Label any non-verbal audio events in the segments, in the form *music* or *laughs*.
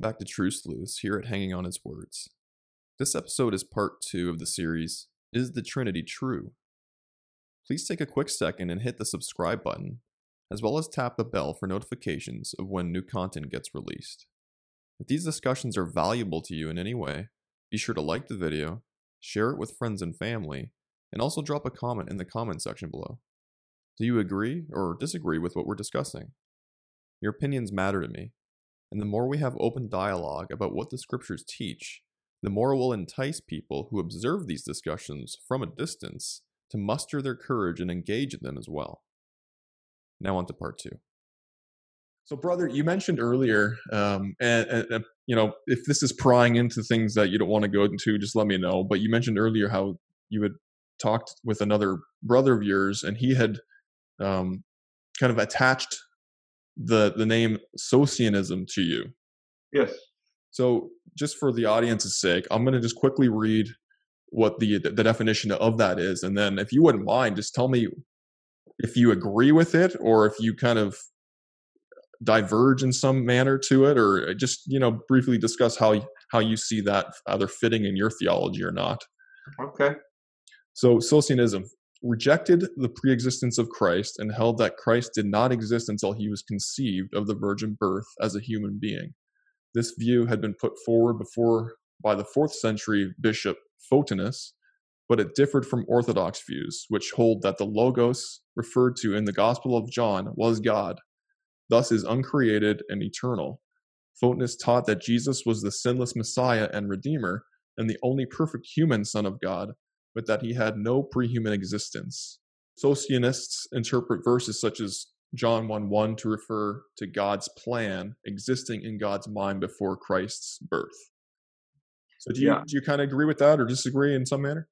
Welcome back to True Sleuths here at Hanging on His Words. This episode is part two of the series Is the Trinity True? Please take a quick second and hit the subscribe button, as well as tap the bell for notifications of when new content gets released. If these discussions are valuable to you in any way, be sure to like the video, share it with friends and family, and also drop a comment in the comment section below. Do you agree or disagree with what we're discussing? Your opinions matter to me and the more we have open dialogue about what the scriptures teach, the more it will entice people who observe these discussions from a distance to muster their courage and engage in them as well. Now, on to part two. So, brother, you mentioned earlier, um, and, and, you know, if this is prying into things that you don't want to go into, just let me know. But you mentioned earlier how you had talked with another brother of yours, and he had um, kind of attached the the name Socinianism to you. Yes. So, just for the audience's sake, I'm going to just quickly read what the the definition of that is, and then, if you wouldn't mind, just tell me if you agree with it or if you kind of diverge in some manner to it, or uh, just you know briefly discuss how how you see that either fitting in your theology or not. Okay. So, Socinianism rejected the preexistence of Christ and held that Christ did not exist until he was conceived of the virgin birth as a human being. This view had been put forward before by the 4th century bishop Photinus, but it differed from Orthodox views, which hold that the Logos referred to in the Gospel of John was God, thus is uncreated and eternal. Photinus taught that Jesus was the sinless Messiah and Redeemer, and the only perfect human Son of God, but that he had no prehuman existence. Socinists interpret verses such as John 1 1 to refer to God's plan existing in God's mind before Christ's birth. So, do you, yeah. do you kind of agree with that or disagree in some manner?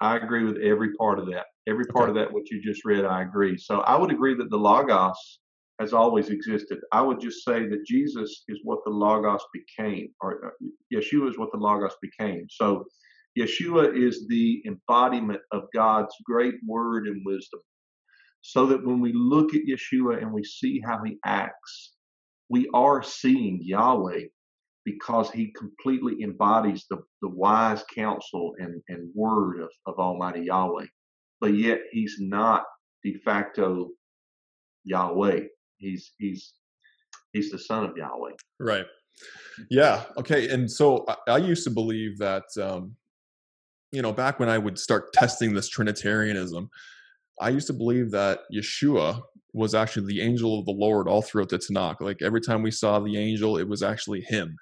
I agree with every part of that. Every part okay. of that, what you just read, I agree. So, I would agree that the Logos has always existed. I would just say that Jesus is what the Logos became, or uh, Yeshua is what the Logos became. So, Yeshua is the embodiment of God's great word and wisdom. So that when we look at Yeshua and we see how he acts, we are seeing Yahweh because he completely embodies the, the wise counsel and, and word of, of Almighty Yahweh. But yet he's not de facto Yahweh. He's he's he's the son of Yahweh. Right. Yeah. Okay. And so I, I used to believe that um, you know, back when I would start testing this Trinitarianism, I used to believe that Yeshua was actually the angel of the Lord all throughout the Tanakh. Like every time we saw the angel, it was actually him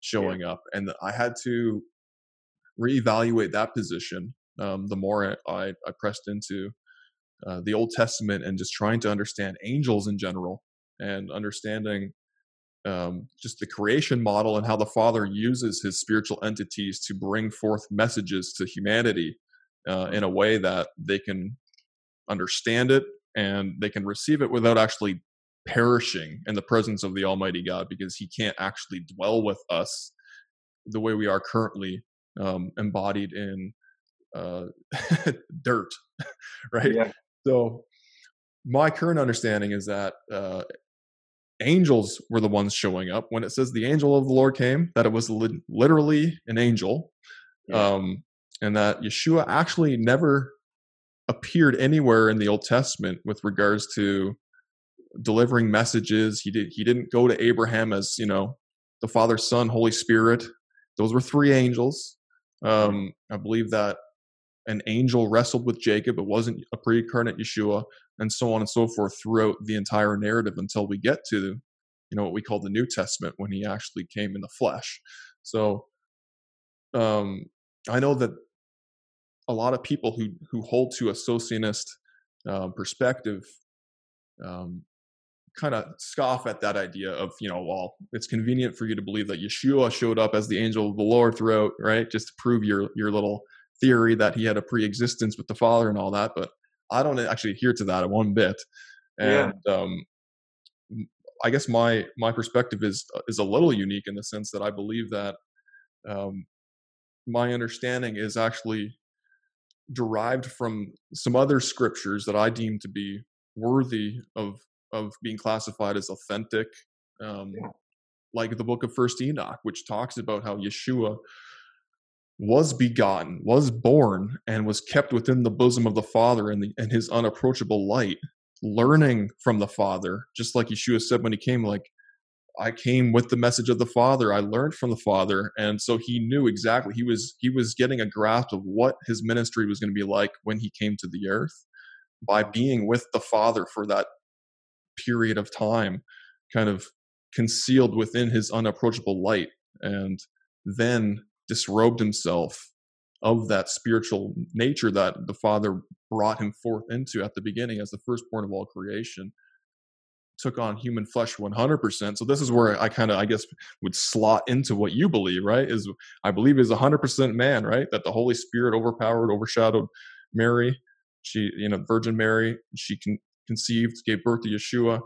showing yeah. up. And I had to reevaluate that position um, the more I, I pressed into uh, the Old Testament and just trying to understand angels in general and understanding um, just the creation model and how the Father uses his spiritual entities to bring forth messages to humanity uh, in a way that they can understand it and they can receive it without actually perishing in the presence of the Almighty God because He can't actually dwell with us the way we are currently um, embodied in uh, *laughs* dirt, *laughs* right? Yeah. So, my current understanding is that uh, angels were the ones showing up. When it says the angel of the Lord came, that it was li- literally an angel, yeah. um, and that Yeshua actually never appeared anywhere in the Old Testament with regards to delivering messages. He did. He didn't go to Abraham as you know the Father, Son, Holy Spirit. Those were three angels. Um, I believe that an angel wrestled with Jacob. It wasn't a pre-incarnate Yeshua, and so on and so forth throughout the entire narrative until we get to, you know, what we call the New Testament when he actually came in the flesh. So, um, I know that a lot of people who who hold to a Socinian um, perspective um, kind of scoff at that idea of you know well it's convenient for you to believe that yeshua showed up as the angel of the lord throughout right just to prove your your little theory that he had a pre-existence with the father and all that but i don't actually adhere to that one bit and yeah. um, i guess my my perspective is is a little unique in the sense that i believe that um, my understanding is actually derived from some other scriptures that i deem to be worthy of of being classified as authentic um, yeah. like the book of First Enoch, which talks about how Yeshua was begotten, was born, and was kept within the bosom of the Father and, the, and his unapproachable light, learning from the Father, just like Yeshua said when he came, like, I came with the message of the Father. I learned from the Father, and so he knew exactly. He was he was getting a grasp of what his ministry was going to be like when he came to the earth by being with the Father for that period of time, kind of concealed within his unapproachable light, and then disrobed himself of that spiritual nature that the Father brought him forth into at the beginning as the firstborn of all creation. Took on human flesh 100%. So this is where I kind of, I guess, would slot into what you believe, right? Is I believe is 100% man, right? That the Holy Spirit overpowered, overshadowed Mary. She, you know, Virgin Mary. She con- conceived, gave birth to Yeshua.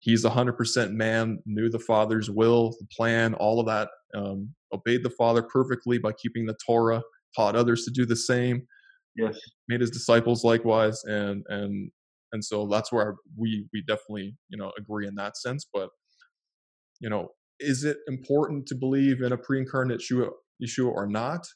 He's 100% man, knew the Father's will, the plan, all of that. Um, obeyed the Father perfectly by keeping the Torah, taught others to do the same. Yes. Made his disciples likewise, and and and so that's where we we definitely you know agree in that sense. But you know, is it important to believe in a pre-incarnate Yeshua, Yeshua or not?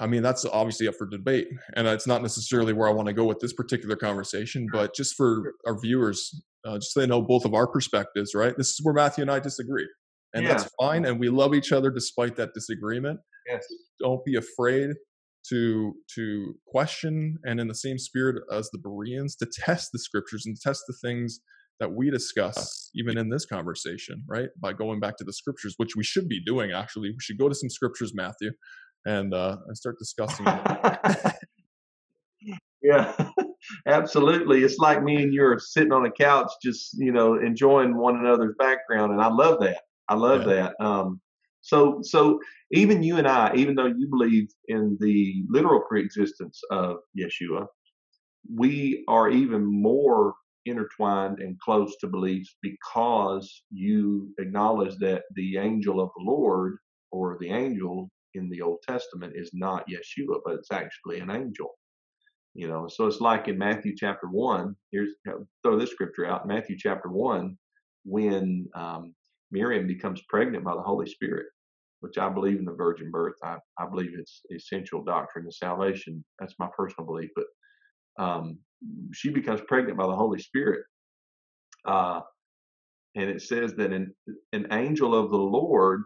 I mean, that's obviously up for debate, and it's not necessarily where I want to go with this particular conversation. But just for our viewers, uh, just so they know both of our perspectives, right? This is where Matthew and I disagree, and Yeah. that's fine. And we love each other despite that disagreement. Yes. Don't be afraid to to question, and in the same spirit as the Bereans, to test the scriptures and test the things that we discuss, even in this conversation, right? By going back to the scriptures, which we should be doing. Actually, we should go to some scriptures, Matthew, and uh, and start discussing. *laughs* yeah, absolutely. It's like me and you are sitting on a couch, just you know, enjoying one another's background, and I love that. I love Yeah. that. Um, so, so even you and I, even though you believe in the literal preexistence of Yeshua, we are even more intertwined and close to beliefs because you acknowledge that the angel of the Lord or the angel in the Old Testament is not Yeshua, but it's actually an angel. You know, so it's like in Matthew chapter one. Here's throw this scripture out. Matthew chapter one, when um, Miriam becomes pregnant by the Holy Spirit, which I believe in the virgin birth. I, I believe it's essential doctrine of salvation. That's my personal belief. But um, she becomes pregnant by the Holy Spirit. Uh, and it says that an, an angel of the Lord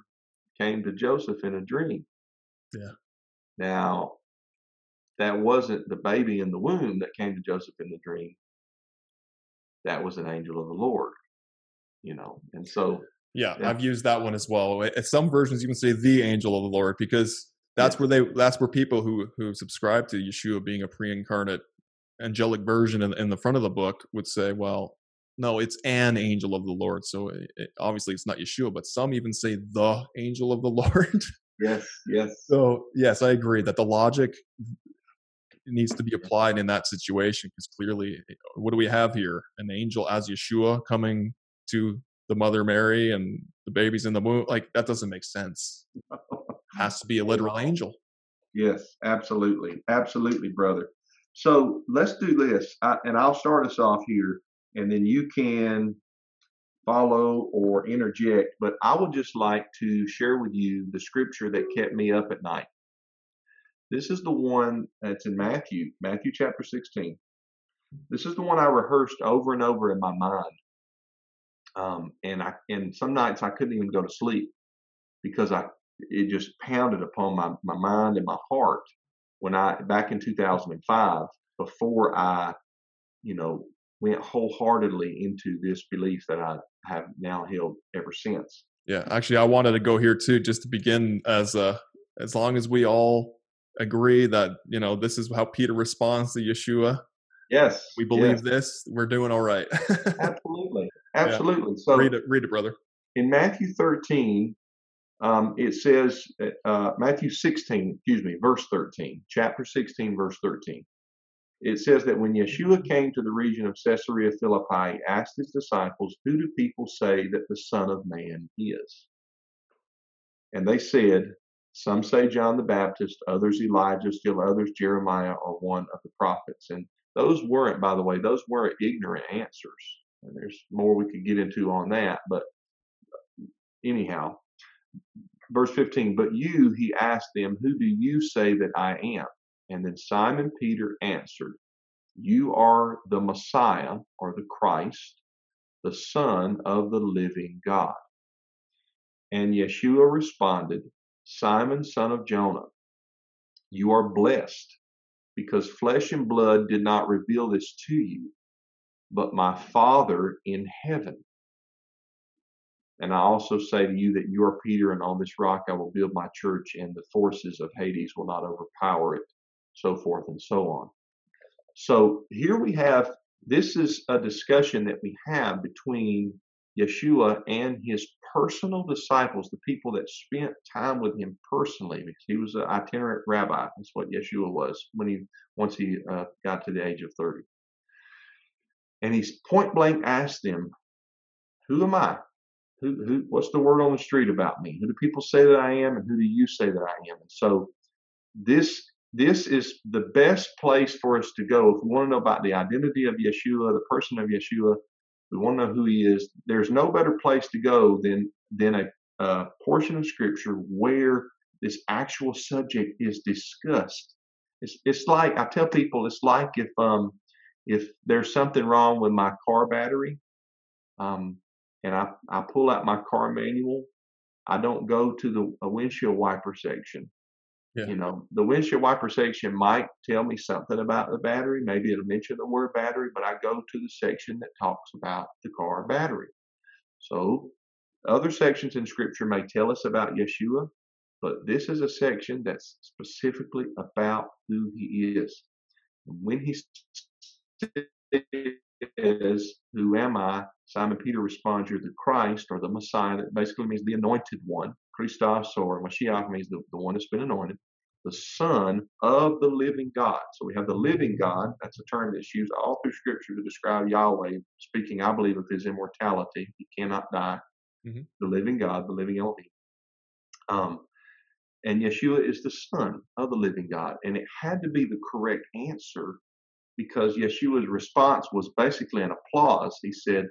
came to Joseph in a dream. Yeah. Now, that wasn't the baby in the womb that came to Joseph in the dream. That was an angel of the Lord, you know. And so, Yeah, Yeah. I've used that one as well. Some versions even say the angel of the Lord because that's Yeah. where they that's where people who who subscribe to Yeshua being a pre-incarnate angelic version in, in the front of the book would say, well, no, it's an angel of the Lord. So it, it- obviously it's not Yeshua, but some even say the angel of the *laughs* Lord. yes, yes. so yes, I agree that the logic needs to be applied in that situation because clearly, eh, what do we have here? An angel as Yeshua coming to the mother Mary and the baby's in the womb. Like that doesn't make sense. Has to be a literal angel. Yes, absolutely, absolutely, brother. So let's do this, I, and I'll start us off here, and then you can follow or interject. But I would just like to share with you the scripture that kept me up at night. This is the one that's in Matthew, Matthew chapter 16. This is the one I rehearsed over and over in my mind. Um, and I and some nights I couldn't even go to sleep because I it just pounded upon my, my mind and my heart when I back in 2005 before I you know went wholeheartedly into this belief that I have now held ever since. Yeah, actually, I wanted to go here too, just to begin as a as long as we all agree that you know this is how Peter responds to Yeshua. Yes, We believe yes, this. We're doing all right. *laughs* absolutely, absolutely. So read it, read it, brother. in Matthew 13, um, it says, uh, Matthew 16, excuse me, verse 13, chapter 16, verse 13. It says that when Yeshua came to the region of Caesarea Philippi, he asked his disciples, Who do people say that the Son of Man is? And they said, Some say John the Baptist, others Elijah, still others Jeremiah or one of the prophets. And those weren't, by the way, those weren't ignorant answers. And there's more we could get into on that, but anyhow, verse 15, but you, he asked them, who do you say that I am? And then Simon Peter answered, You are the Messiah or the Christ, the Son of the living God. And Yeshua responded, Simon, son of Jonah, you are blessed because flesh and blood did not reveal this to you, but my Father in heaven. And I also say to you that you are Peter, and on this rock I will build my church, and the forces of Hades will not overpower it, so forth and so on. So here we have this is a discussion that we have between Yeshua and his personal disciples, the people that spent time with him personally, because he was an itinerant rabbi. That's what Yeshua was when he once he uh, got to the age of thirty. And he's point blank asked them, "Who am I? Who, who? What's the word on the street about me? Who do people say that I am, and who do you say that I am?" And so this this is the best place for us to go if we want to know about the identity of Yeshua, the person of Yeshua, we want to know who he is. There's no better place to go than than a, a portion of scripture where this actual subject is discussed. It's it's like I tell people it's like if um if there's something wrong with my car battery, um, and I, I pull out my car manual, I don't go to the windshield wiper section. Yeah. You know, the windshield wiper section might tell me something about the battery. Maybe it'll mention the word battery, but I go to the section that talks about the car battery. So other sections in scripture may tell us about Yeshua, but this is a section that's specifically about who he is. When he says, Who am I? Simon Peter responds, You're the Christ or the Messiah. That basically means the anointed one. Christos or Mashiach means the, the one that's been anointed the Son of the living God. So we have the living God. That's a term that's used all through Scripture to describe Yahweh, speaking, I believe, of his immortality. He cannot die. Mm-hmm. The living God, the living Elohim. Um, and Yeshua is the Son of the living God. And it had to be the correct answer because Yeshua's response was basically an applause. He said,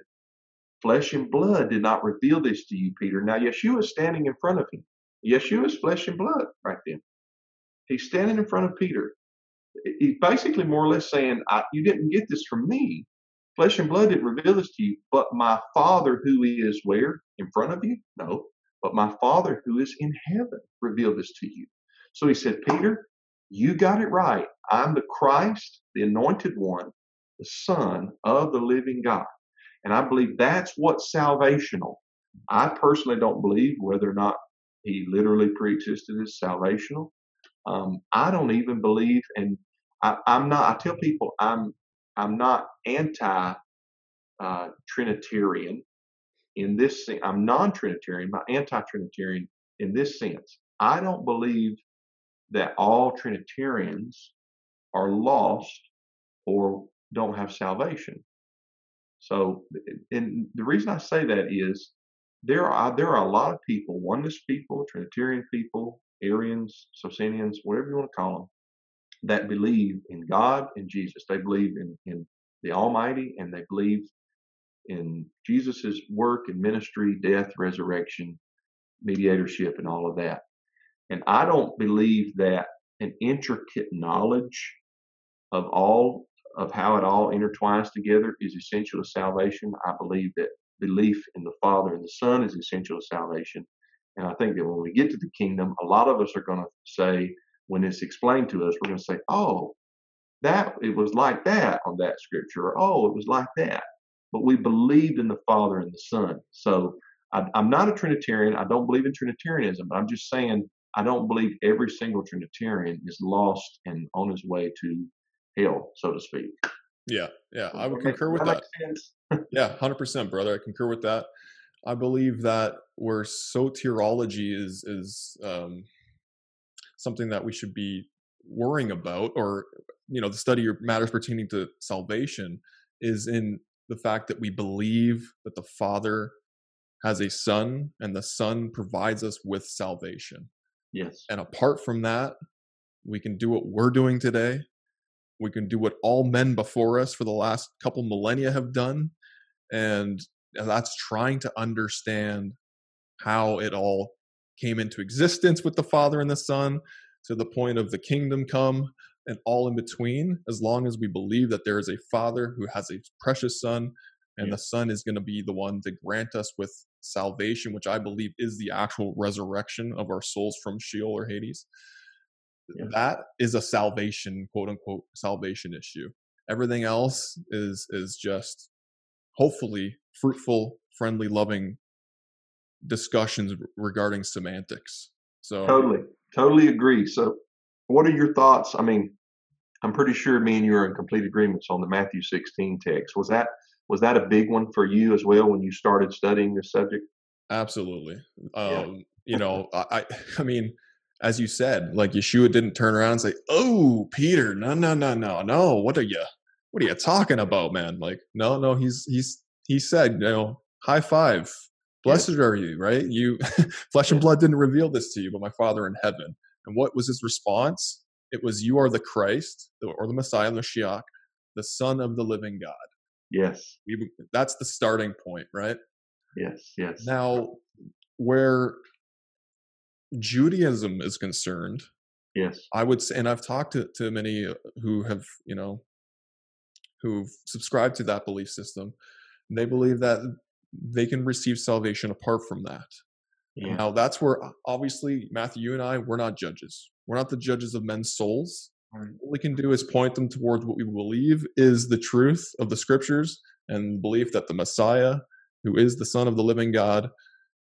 Flesh and blood did not reveal this to you, Peter. Now, Yeshua is standing in front of him. Yeshua is flesh and blood right then. He's standing in front of Peter. He's basically more or less saying, You didn't get this from me. Flesh and blood didn't reveal this to you, but my Father who is where? In front of you? No. But my Father who is in heaven revealed this to you. So he said, Peter, you got it right. I'm the Christ, the anointed one, the Son of the living God. And I believe that's what's salvational. I personally don't believe whether or not he literally pre-existed is salvational. Um, I don't even believe, and I, am not. I tell people I'm I'm not anti uh, Trinitarian in this sense. I'm non-Trinitarian, but anti-Trinitarian in this sense. I don't believe that all Trinitarians are lost or don't have salvation. So, and the reason I say that is there are there are a lot of people, oneness people, Trinitarian people, Arians, Socinians, whatever you want to call them, that believe in God and Jesus. They believe in, in the Almighty and they believe in Jesus' work and ministry, death, resurrection, mediatorship, and all of that. And I don't believe that an intricate knowledge of all of how it all intertwines together is essential to salvation. I believe that belief in the Father and the Son is essential to salvation. And I think that when we get to the kingdom, a lot of us are going to say, when it's explained to us, we're going to say, oh, that it was like that on that scripture, or oh, it was like that. But we believed in the Father and the Son. So I, I'm not a Trinitarian. I don't believe in Trinitarianism, but I'm just saying I don't believe every single Trinitarian is lost and on his way to hell, so to speak. Yeah, yeah, I would concur with that. that. *laughs* yeah, hundred percent, brother. I concur with that. I believe that where soteriology is is um, something that we should be worrying about, or you know, the study of matters pertaining to salvation, is in the fact that we believe that the Father has a Son, and the Son provides us with salvation. Yes. And apart from that, we can do what we're doing today. We can do what all men before us for the last couple millennia have done, and that's trying to understand how it all came into existence with the Father and the Son to the point of the kingdom come and all in between, as long as we believe that there is a Father who has a precious Son, and yeah. the Son is going to be the one to grant us with salvation, which I believe is the actual resurrection of our souls from Sheol or Hades. Yeah. That is a salvation, quote unquote, salvation issue. Everything else is is just hopefully fruitful, friendly, loving discussions regarding semantics. So totally, totally agree. So, what are your thoughts? I mean, I'm pretty sure me and you are in complete agreements on the Matthew 16 text. Was that was that a big one for you as well when you started studying this subject? Absolutely. Um, yeah. you know, I I *laughs* mean, as you said, like Yeshua didn't turn around and say, "Oh, Peter, no, no, no, no, no. What are you? What are you talking about, man?" Like, no, no. He's he's he said, you know, high five. Blessed yeah. are you, right? You *laughs* flesh and blood didn't reveal this to you, but my Father in heaven. And what was his response? It was, You are the Christ, or the Messiah, the Mashiach, the Son of the living God. Yes. We, that's the starting point, right? Yes, yes. Now, where Judaism is concerned, yes, I would say, and I've talked to, to many uh, who have, you know, who've subscribed to that belief system. They believe that they can receive salvation apart from that. Yeah. Now, that's where obviously, Matthew, you and I, we're not judges. We're not the judges of men's souls. Right. What we can do is point them towards what we believe is the truth of the scriptures and belief that the Messiah, who is the Son of the living God,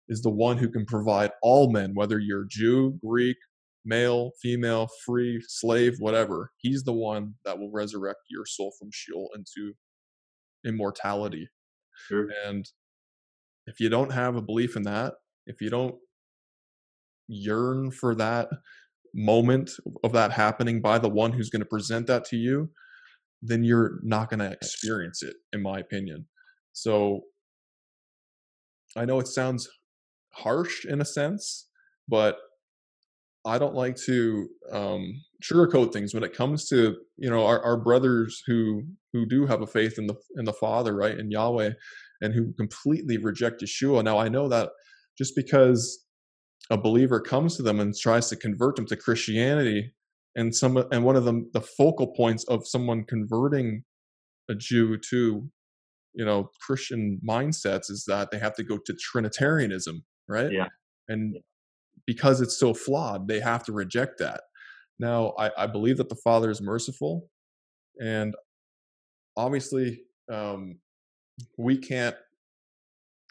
is the one who can provide all men, whether you're Jew, Greek, male, female, free, slave, whatever. He's the one that will resurrect your soul from Sheol into immortality. Sure. And if you don't have a belief in that, if you don't yearn for that moment of that happening by the one who's going to present that to you, then you're not going to experience it, in my opinion. So I know it sounds harsh in a sense, but I don't like to um, sugarcoat things when it comes to you know our, our brothers who who do have a faith in the in the Father, right, in Yahweh, and who completely reject Yeshua. Now I know that just because a believer comes to them and tries to convert them to Christianity, and some and one of the the focal points of someone converting a Jew to you know Christian mindsets is that they have to go to Trinitarianism, right? Yeah. And because it's so flawed, they have to reject that. Now, I, I believe that the Father is merciful, and obviously, um, we can't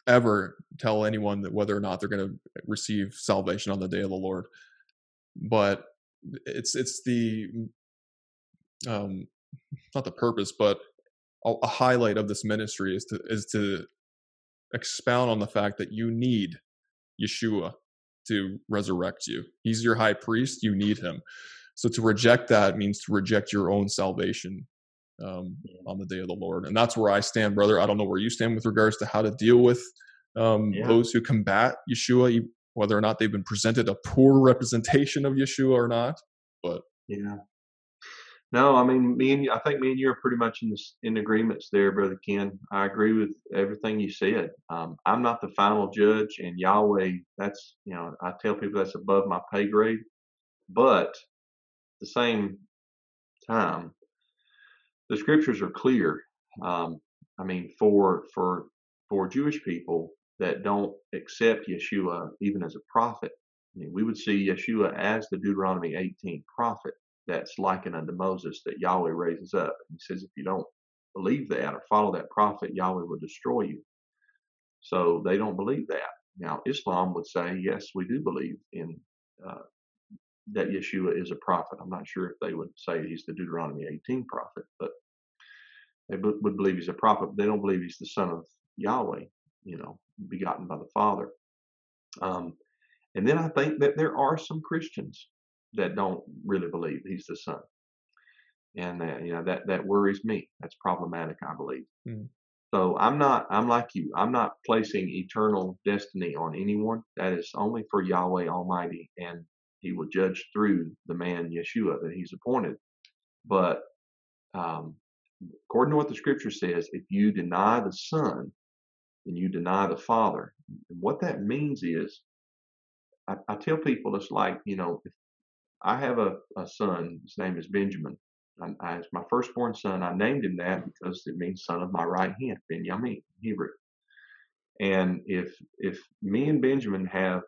ever tell anyone that whether or not they're going to receive salvation on the day of the Lord. But it's it's the um, not the purpose, but a, a highlight of this ministry is to is to expound on the fact that you need Yeshua to resurrect you. He's your high priest. You need him. So to reject that means to reject your own salvation um, on the day of the Lord. And that's where I stand, brother. I don't know where you stand with regards to how to deal with um, yeah. those who combat Yeshua, whether or not they've been presented a poor *laughs* representation of Yeshua or not. But yeah, no, I mean, me and I think me and you are pretty much in this, in agreements there, brother Ken. I agree with everything you said. Um, I'm not the final judge, and Yahweh. That's you know, I tell people that's above my pay grade. But the same time, the scriptures are clear. Um, I mean, for for for Jewish people that don't accept Yeshua even as a prophet, I mean, we would see Yeshua as the Deuteronomy 18 prophet that's likened unto Moses that Yahweh raises up. He says, if you don't believe that or follow that prophet, Yahweh will destroy you. So they don't believe that. Now, Islam would say, yes, we do believe in uh, that Yeshua is a prophet. I'm not sure if they would say he's the Deuteronomy 18 prophet, but they would believe he's a prophet. But they don't believe he's the son of Yahweh, you know, begotten by the Father. Um, and then I think that there are some Christians that don't really believe he's the son, and that you know that that worries me. That's problematic, I believe. Mm. So I'm not. I'm like you. I'm not placing eternal destiny on anyone. That is only for Yahweh Almighty, and He will judge through the man Yeshua that He's appointed. But um, according to what the Scripture says, if you deny the Son, then you deny the Father. And what that means is, I, I tell people it's like, you know, if I have a, a son, his name is Benjamin. I, I, my firstborn son. I named him that because it means son of my right hand, Benjamin, Hebrew. And if if me and Benjamin have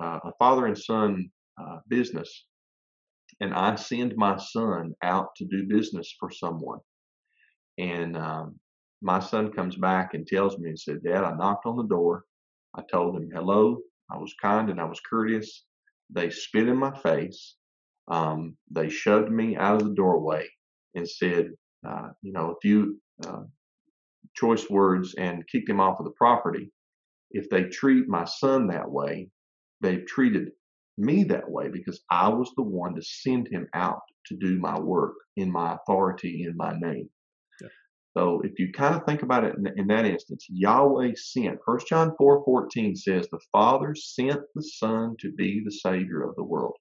a, a father and son uh, business, and I send my son out to do business for someone, and um, my son comes back and tells me and said, Dad, I knocked on the door. I told him hello. I was kind and I was courteous. They spit in my face. Um, they shoved me out of the doorway and said, uh, you know, a few uh, choice words and kicked him off of the property. If they treat my son that way, they've treated me that way because I was the one to send him out to do my work in my authority in my name. So if you kind of think about it in, in that instance, Yahweh sent. 1 John 4 14 says, The Father sent the Son to be the Savior of the world.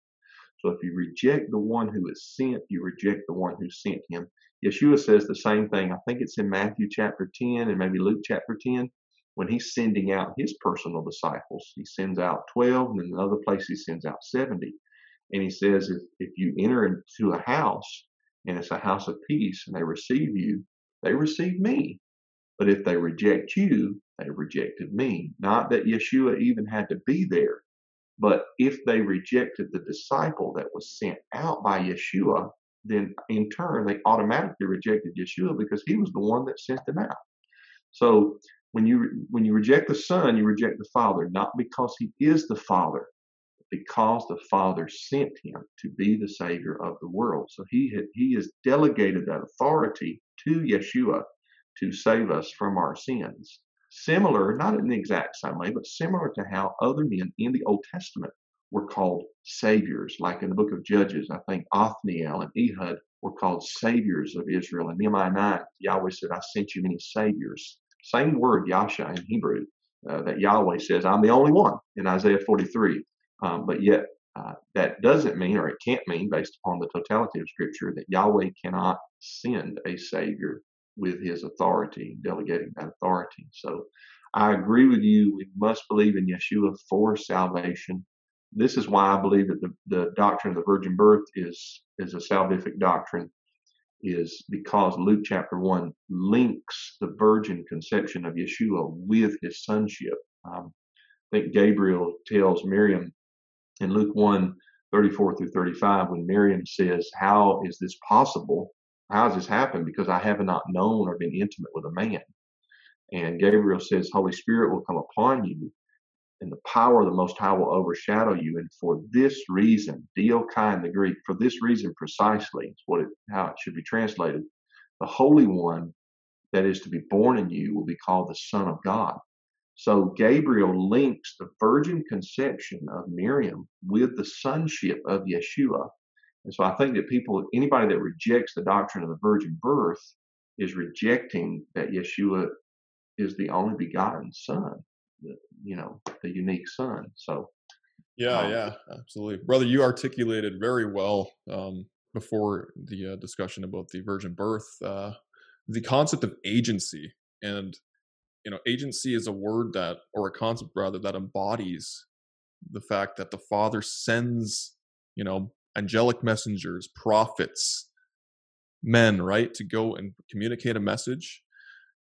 So if you reject the one who is sent, you reject the one who sent him. Yeshua says the same thing. I think it's in Matthew chapter 10 and maybe Luke chapter 10 when he's sending out his personal disciples. He sends out 12, and in another place he sends out 70. And he says, if, if you enter into a house and it's a house of peace and they receive you, they receive me. But if they reject you, they rejected me. Not that Yeshua even had to be there, but if they rejected the disciple that was sent out by Yeshua, then in turn they automatically rejected Yeshua because he was the one that sent them out. So when you when you reject the Son, you reject the Father, not because he is the Father, but because the Father sent him to be the Savior of the world. So he had, he has delegated that authority to Yeshua to save us from our sins. Similar, not in the exact same way, but similar to how other men in the Old Testament were called saviors, like in the book of Judges, I think Othniel and Ehud were called saviors of Israel. In Nehemiah 9, Yahweh said, I sent you many saviors. Same word, Yasha in Hebrew, uh, that Yahweh says, I'm the only one in Isaiah 43. Um, but yet, uh, that doesn't mean, or it can't mean, based upon the totality of Scripture, that Yahweh cannot send a Savior with his authority, delegating that authority. So I agree with you. We must believe in Yeshua for salvation. This is why I believe that the, the doctrine of the virgin birth is, is a salvific doctrine, is because Luke chapter 1 links the virgin conception of Yeshua with his sonship. Um, I think Gabriel tells Miriam in Luke 1 34 through 35 when Miriam says, How is this possible? How has this happened? Because I have not known or been intimate with a man. And Gabriel says, Holy Spirit will come upon you, and the power of the Most High will overshadow you. And for this reason, diokai in the Greek, for this reason precisely, is what it, how it should be translated. The Holy One that is to be born in you will be called the Son of God. So Gabriel links the virgin conception of Miriam with the sonship of Yeshua. And so I think that people, anybody that rejects the doctrine of the virgin birth is rejecting that Yeshua is the only begotten son, the, you know, the unique son. So, yeah, um, yeah, absolutely. Brother, you articulated very well um, before the uh, discussion about the virgin birth, uh, the concept of agency. And, you know, agency is a word that, or a concept rather, that embodies the fact that the Father sends, you know, angelic messengers, prophets, men, right, to go and communicate a message.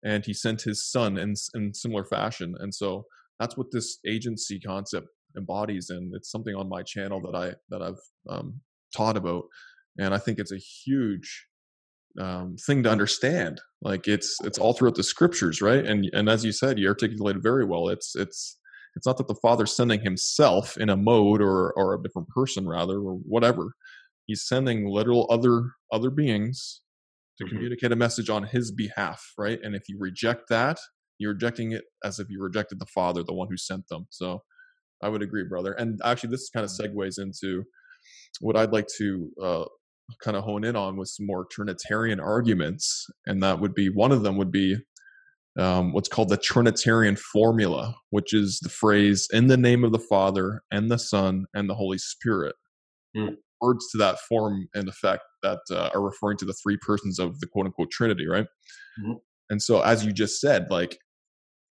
And he sent his son in, in similar fashion. And so that's what this agency concept embodies. And it's something on my channel that I, that I've um, taught about. And I think it's a huge um, thing to understand. Like it's, it's all throughout the scriptures, right? And, and as you said, you articulated very well. It's, it's, it's not that the father's sending himself in a mode or or a different person rather or whatever. He's sending literal other other beings to mm-hmm. communicate a message on his behalf, right? And if you reject that, you're rejecting it as if you rejected the father, the one who sent them. So I would agree, brother. And actually, this kind of mm-hmm. segues into what I'd like to uh, kind of hone in on with some more Trinitarian arguments, and that would be one of them would be um, what's called the Trinitarian formula, which is the phrase "in the name of the Father and the Son and the Holy Spirit." Mm. Words to that form and effect that uh, are referring to the three persons of the quote unquote Trinity, right? Mm-hmm. And so, as you just said, like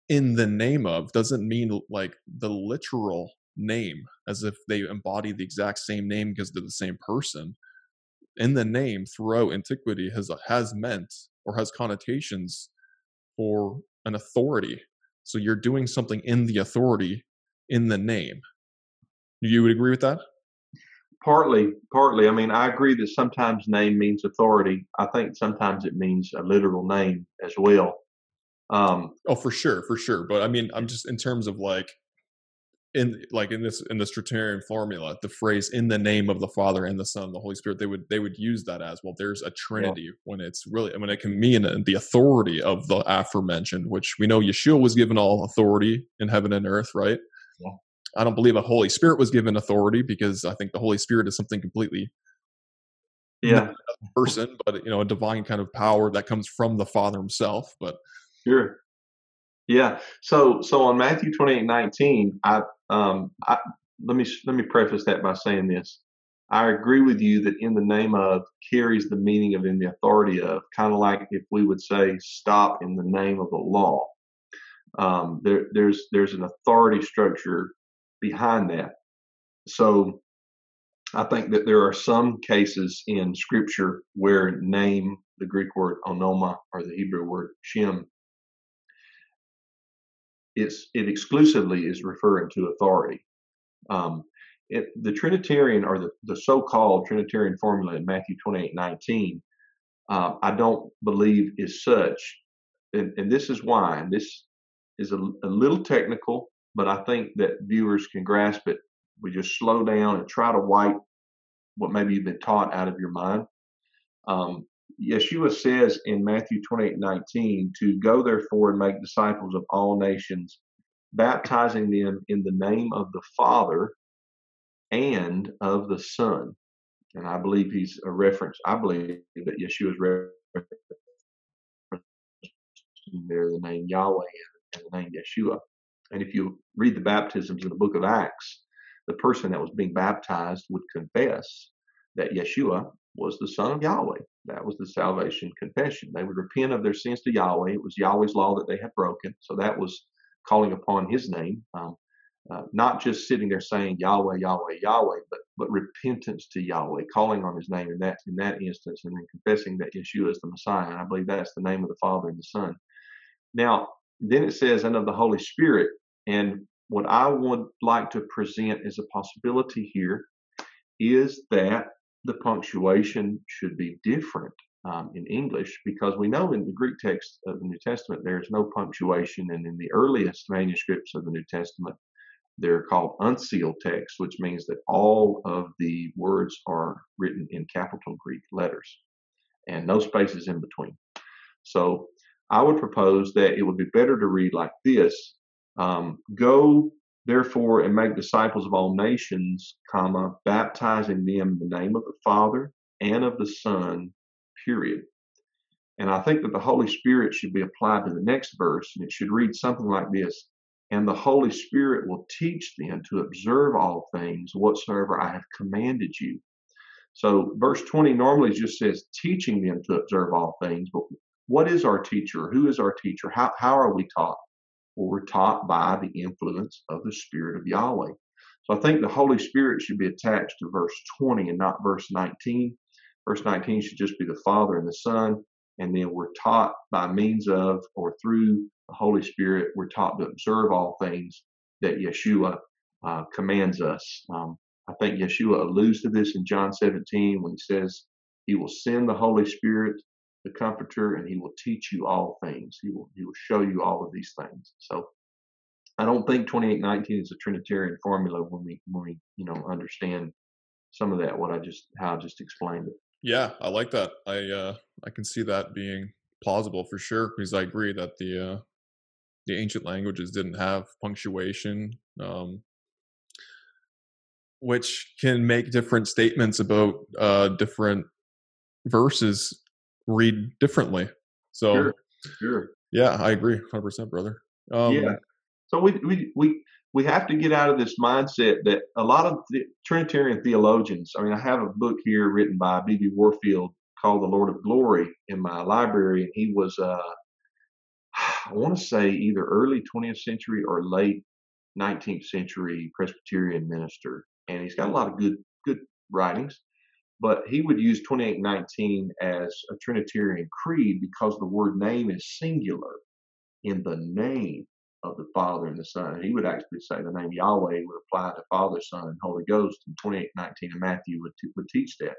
in the name of doesn't mean like the literal name as if they embody the exact same name because they're the same person in the name throughout antiquity has has meant or has connotations for an authority. So you're doing something in the authority in the name. You would agree with that? Partly partly. I mean i agree that sometimes name means authority. I think sometimes it means a literal name as well. Um oh for sure for sure. But i mean i'm just in terms of like in like in this in this trinitarian formula the phrase in the name of the father and the son and the holy spirit they would they would use that as well there's a trinity yeah. when it's really when it can mean the authority of the aforementioned which we know yeshua was given all authority in heaven and earth right yeah. i don't believe a holy spirit was given authority because i think the holy spirit is something completely yeah person but you know a divine kind of power that comes from the father himself but sure yeah. So so on Matthew 28, 19, I um I let me let me preface that by saying this. I agree with you that in the name of carries the meaning of in the authority of, kind of like if we would say stop in the name of the law. Um, there, there's there's an authority structure behind that. So I think that there are some cases in Scripture where name, the Greek word onoma or the Hebrew word shem, it's it exclusively is referring to authority. Um, it, the Trinitarian or the, the so-called Trinitarian formula in Matthew 28, 19, uh, I don't believe is such. And, and this is why. And this is a, a, little technical, but I think that viewers can grasp it. We just slow down and try to wipe what maybe you've been taught out of your mind. Um, Yeshua says in Matthew 28 19 to go therefore and make disciples of all nations, baptizing them in the name of the Father and of the Son. And I believe he's a reference, I believe that Yeshua is referencing there the name Yahweh and the name Yeshua. And if you read the baptisms in the book of Acts, the person that was being baptized would confess that Yeshua was the Son of Yahweh. That was the salvation confession. They would repent of their sins to Yahweh. It was Yahweh's law that they had broken. So that was calling upon his name. Um, uh, not just sitting there saying Yahweh, Yahweh, Yahweh, but but repentance to Yahweh, calling on His name in that in that instance, and then confessing that Yeshua is the Messiah. And I believe that's the name of the Father and the Son. Now, then it says, and of the Holy Spirit. And what I would like to present as a possibility here is that the punctuation should be different um, in English because we know in the Greek text of the New Testament there's no punctuation, and in the earliest manuscripts of the New Testament they're called uncial texts, which means that all of the words are written in capital Greek letters and no spaces in between. So I would propose that it would be better to read like this um, Go Therefore, and make disciples of all nations, comma, baptizing them in the name of the Father and of the Son, period. And I think that the Holy Spirit should be applied to the next verse, and it should read something like this And the Holy Spirit will teach them to observe all things whatsoever I have commanded you. So, verse 20 normally just says teaching them to observe all things, but what is our teacher? Who is our teacher? How, how are we taught? Well, we're taught by the influence of the Spirit of Yahweh. So I think the Holy Spirit should be attached to verse 20 and not verse 19. Verse 19 should just be the Father and the Son. And then we're taught by means of or through the Holy Spirit, we're taught to observe all things that Yeshua uh, commands us. Um, I think Yeshua alludes to this in John 17 when he says he will send the Holy Spirit the comforter and he will teach you all things. He will he will show you all of these things. So i don't think 2819 is a trinitarian formula when we when we you know understand some of that what i just how i just explained it. Yeah i like that. I uh i can see that being plausible for sure because i agree that the uh the ancient languages didn't have punctuation um which can make different statements about uh different verses read differently. So, sure, sure. yeah, I agree, hundred percent, brother. Um, yeah. So we we we we have to get out of this mindset that a lot of the Trinitarian theologians. I mean, I have a book here written by B.B. Warfield called "The Lord of Glory" in my library, and he was uh, I want to say either early 20th century or late 19th century Presbyterian minister, and he's got a lot of good good writings. But he would use 2819 as a Trinitarian creed because the word name is singular in the name of the Father and the Son. He would actually say the name Yahweh would apply to Father, Son, and Holy Ghost. And 2819 and Matthew would, would teach that.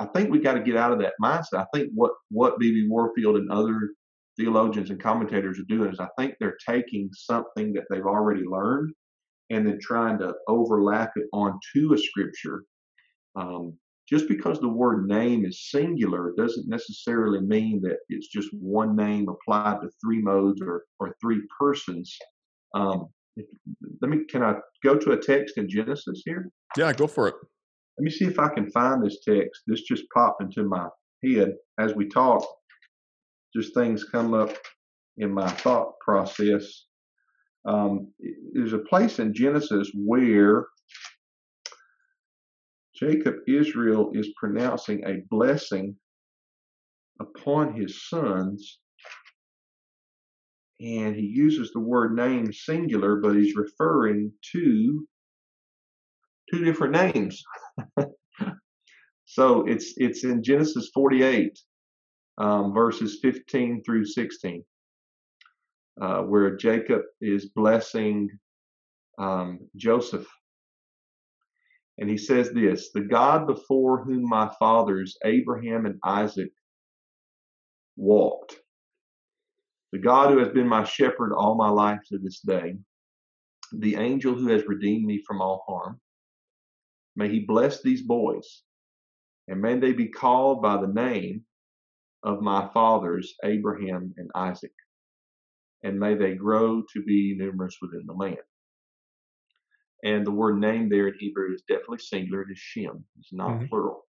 I think we got to get out of that mindset. I think what what B.B. Warfield and other theologians and commentators are doing is I think they're taking something that they've already learned and then trying to overlap it onto a scripture. Um, just because the word name is singular doesn't necessarily mean that it's just one name applied to three modes or, or three persons. Um, let me, can I go to a text in Genesis here? Yeah, go for it. Let me see if I can find this text. This just popped into my head as we talk just things come up in my thought process. Um, there's a place in Genesis where Jacob Israel is pronouncing a blessing upon his sons, and he uses the word name singular, but he's referring to two different names. *laughs* so it's it's in Genesis 48 um, verses 15 through 16, uh, where Jacob is blessing um, Joseph. And he says this The God before whom my fathers, Abraham and Isaac, walked, the God who has been my shepherd all my life to this day, the angel who has redeemed me from all harm, may he bless these boys, and may they be called by the name of my fathers, Abraham and Isaac, and may they grow to be numerous within the land. And the word name there in Hebrew is definitely singular. It is Shem. It's not mm-hmm. plural.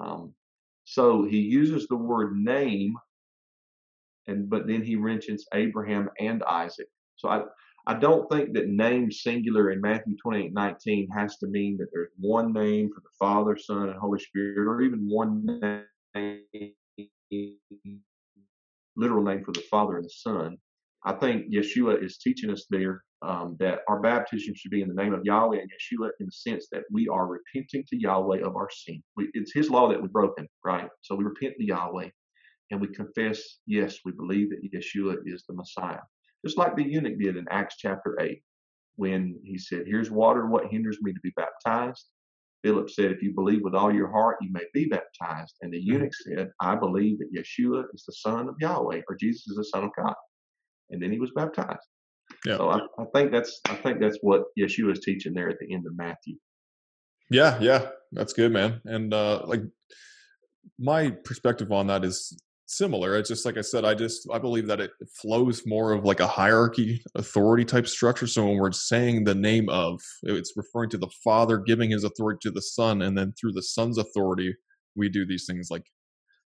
Um, so he uses the word name, and but then he mentions Abraham and Isaac. So I I don't think that name singular in Matthew 28, 19 has to mean that there's one name for the Father, Son, and Holy Spirit, or even one name literal name for the Father and the Son. I think Yeshua is teaching us there um, that our baptism should be in the name of Yahweh and Yeshua in the sense that we are repenting to Yahweh of our sin. We, it's His law that we've broken, right? So we repent to Yahweh and we confess, yes, we believe that Yeshua is the Messiah. Just like the eunuch did in Acts chapter 8 when he said, Here's water, what hinders me to be baptized? Philip said, If you believe with all your heart, you may be baptized. And the eunuch said, I believe that Yeshua is the Son of Yahweh, or Jesus is the Son of God. And then he was baptized. Yeah. So I, I think that's I think that's what Yeshua is teaching there at the end of Matthew. Yeah, yeah, that's good, man. And uh like my perspective on that is similar. It's just like I said, I just I believe that it flows more of like a hierarchy authority type structure. So when we're saying the name of, it's referring to the Father giving his authority to the Son, and then through the Son's authority, we do these things like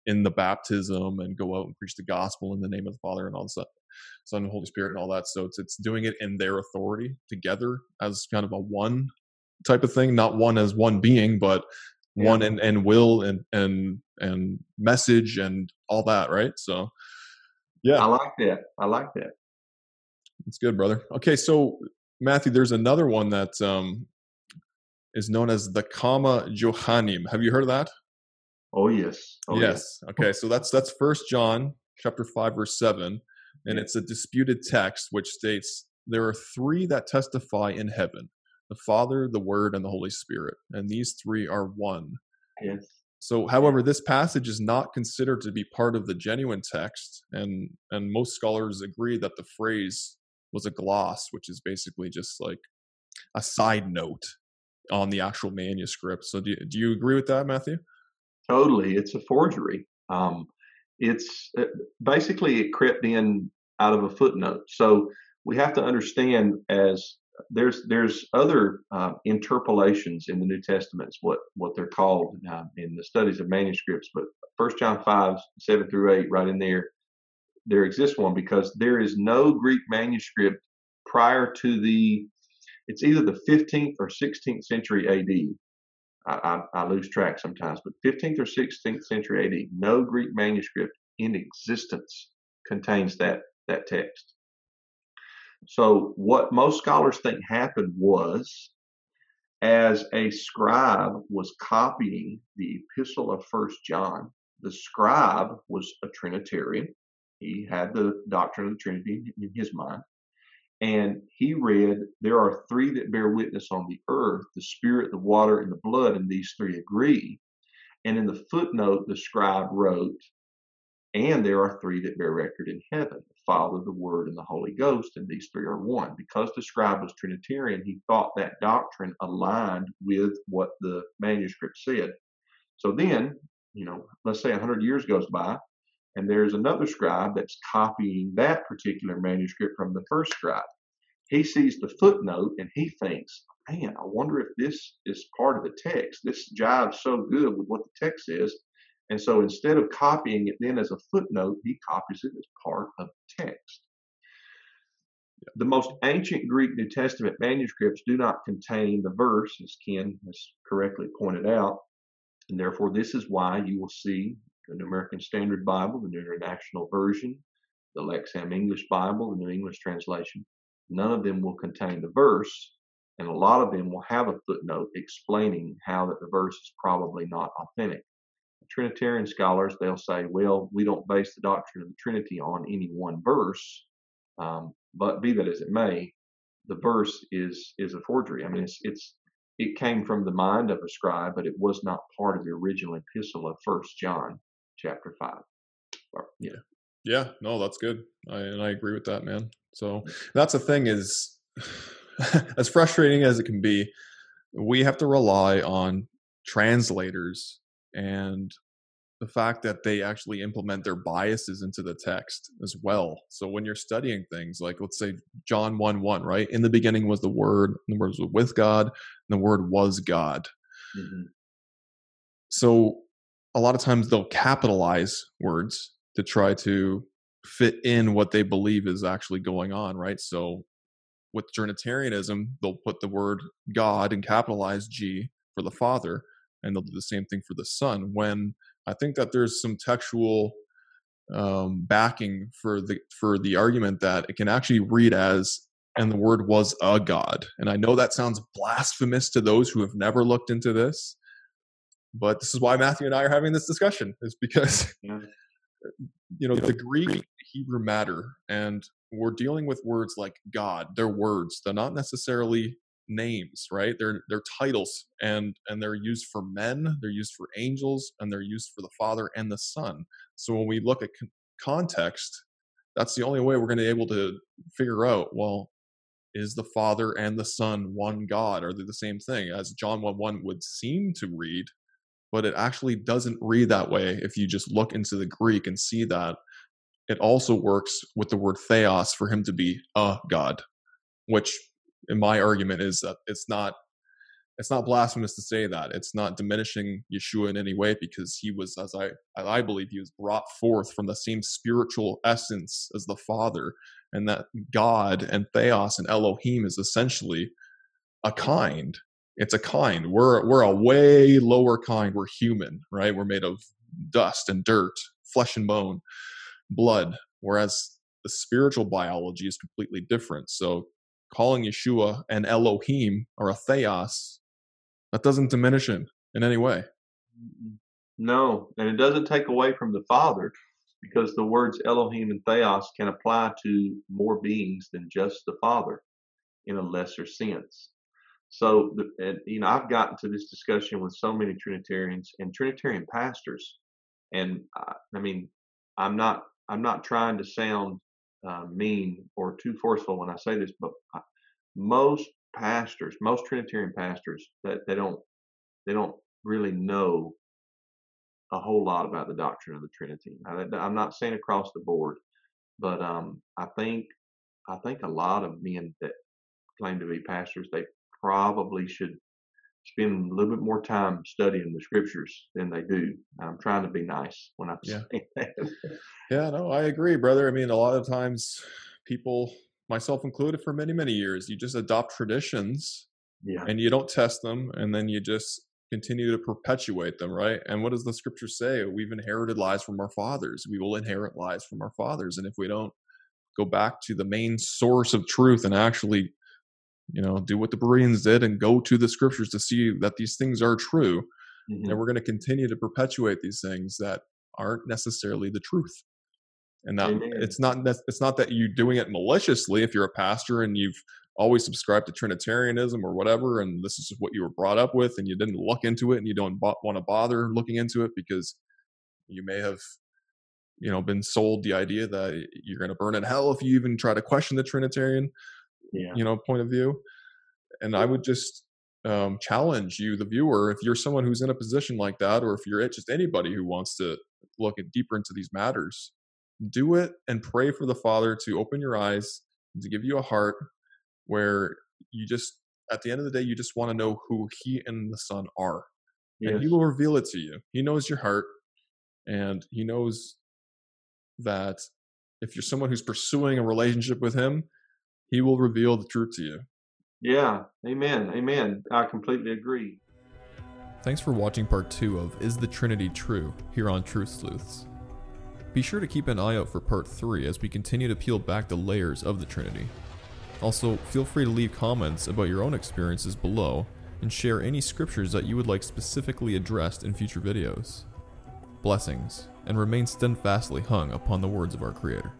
in the baptism and go out and preach the gospel in the name of the Father and all that, Son and Holy Spirit and all that. So it's it's doing it in their authority together as kind of a one type of thing, not one as one being, but yeah. one and, and will and and and message and all that right? So yeah. I like that. I like that. It's good brother. Okay so matthew there's another one that um is known as the comma Johanneum. Have you heard of that oh yes oh, yes okay so that's that's first john chapter 5 verse 7 and it's a disputed text which states there are three that testify in heaven the Father, the Word, and the Holy Spirit. And these three are one. Yes. So, however, this passage is not considered to be part of the genuine text, and and most scholars agree that the phrase was a gloss, which is basically just like a side note on the actual manuscript. So, do you, do you agree with that, Matthew? Totally, it's a forgery. Um, it's it, uh, basically it crept in out of a footnote. So we have to understand as there's there's other uh, interpolations in the New Testament, what what they're called uh, in the studies of manuscripts. But First John five seven through eight, right in there, there exists one because there is no Greek manuscript prior to the. It's either the 15th or 16th century AD. I, I, lose track sometimes, but 15th or 16th century AD, no Greek manuscript in existence contains that that text. So, what most scholars think happened was as a scribe was copying the epistle of First John, the scribe was a Trinitarian. He had the doctrine of the Trinity in his mind. And he read, There are three that bear witness on the earth the Spirit, the water, and the blood, and these three agree. And in the footnote, the scribe wrote, And there are three that bear record in heaven the Father, the Word, and the Holy Ghost, and these three are one. Because the scribe was Trinitarian, he thought that doctrine aligned with what the manuscript said. So then, you know, let's say 100 years goes by, and there's another scribe that's copying that particular manuscript from the first scribe. He sees the footnote and he thinks, man, I wonder if this is part of the text. This jives so good with what the text is. And so instead of copying it then as a footnote, he copies it as part of the text. The most ancient Greek New Testament manuscripts do not contain the verse, as Ken has correctly pointed out. And therefore, this is why you will see the New American Standard Bible, the New International Version, the Lexham English Bible, the New English Translation. None of them will contain the verse, and a lot of them will have a footnote explaining how that the verse is probably not authentic. Trinitarian scholars, they'll say, well, we don't base the doctrine of the Trinity on any one verse, um, but be that as it may, the verse is is a forgery. I mean, it's it's it came from the mind of a scribe, but it was not part of the original epistle of First John chapter five. Or, yeah. Yeah, no, that's good. I, and I agree with that, man. So that's the thing is, *sighs* as frustrating as it can be, we have to rely on translators and the fact that they actually implement their biases into the text as well. So when you're studying things like, let's say John 1 1, right? In the beginning was the Word, and the Word was with God, and the Word was God. Mm-hmm. So a lot of times they'll capitalize words to try to fit in what they believe is actually going on, right? So with Trinitarianism, they'll put the word God and capitalize G for the Father, and they'll do the same thing for the Son. When I think that there's some textual um, backing for the for the argument that it can actually read as and the word was a god and i know that sounds blasphemous to those who have never looked into this but this is why Matthew and I are having this discussion, is because *laughs* yeah. you know the Greek Hebrew matter, and we're dealing with words like God. They're words. They're not necessarily names, right? They're they're titles, and and they're used for men. They're used for angels, and they're used for the Father and the Son. So when we look at con- context, that's the only way we're going to be able to figure out. Well, is the Father and the Son one God? Are they the same thing? As John 1 1 would seem to read, but it actually doesn't read that way if you just look into the Greek and see that it also works with the word theos for him to be a god, which in my argument is that it's not it's not blasphemous to say that. It's not diminishing Yeshua in any way because he was, as I I believe, he was brought forth from the same spiritual essence as the Father, and that God and Theos and Elohim is essentially a kind it's a kind. We're we're a way lower kind. We're human, right? We're made of dust and dirt, flesh and bone, blood. Whereas the spiritual biology is completely different. So calling Yeshua an Elohim or a Theos, that doesn't diminish him in any way. No, and it doesn't take away from the Father because the words Elohim and Theos can apply to more beings than just the Father in a lesser sense. So, the, you know, I've gotten to this discussion with so many Trinitarians and Trinitarian pastors, and I, I mean, I'm not I'm not trying to sound uh, mean or too forceful when I say this, but I, most pastors, most Trinitarian pastors, that they don't they don't really know a whole lot about the doctrine of the Trinity. I'm not saying across the board, but um, I think I think a lot of men that claim to be pastors they probably should spend a little bit more time studying the scriptures than they do. I'm trying to be nice when I yeah. saying that. yeah, no, I agree, brother. I mean, a lot of times people, myself included, for many, many years, you just adopt traditions yeah. and you don't test them and then you just continue to perpetuate them, right? And what does the scripture say? We've inherited lies from our fathers. We will inherit lies from our fathers. And if we don't go back to the main source of truth and actually, you know, do what the Bereans did and go to the scriptures to see that these things are true, Mhm. and we're going to continue to perpetuate these things that aren't necessarily the truth. And that Amen. it's not it's not that you're doing it maliciously if you're a pastor and you've always subscribed to Trinitarianism or whatever, and this is what you were brought up with, and you didn't look into it, and you don't bo- want to bother looking into it because you may have, you know, been sold the idea that you're going to burn in hell if you even try to question the Trinitarian, Yeah. you know, point of view. And I would just um, challenge you, the viewer, if you're someone who's in a position like that, or if you're just anybody who wants to look deeper into these matters, do it and pray for the Father to open your eyes and to give you a heart where you just, at the end of the day, you just want to know who He and the Son are. And He will reveal it to you. He knows your heart, and He knows that if you're someone who's pursuing a relationship with Him, He will reveal the truth to you. Yeah. Amen. Amen. I completely agree. Thanks for watching part 2 of Is the Trinity True? here on Truth Sleuths. Be sure to keep an eye out for part 3 as we continue to peel back the layers of the Trinity. Also, feel free to leave comments about your own experiences below and share any scriptures that you would like specifically addressed in future videos. Blessings, and remain steadfastly hung upon the words of our Creator.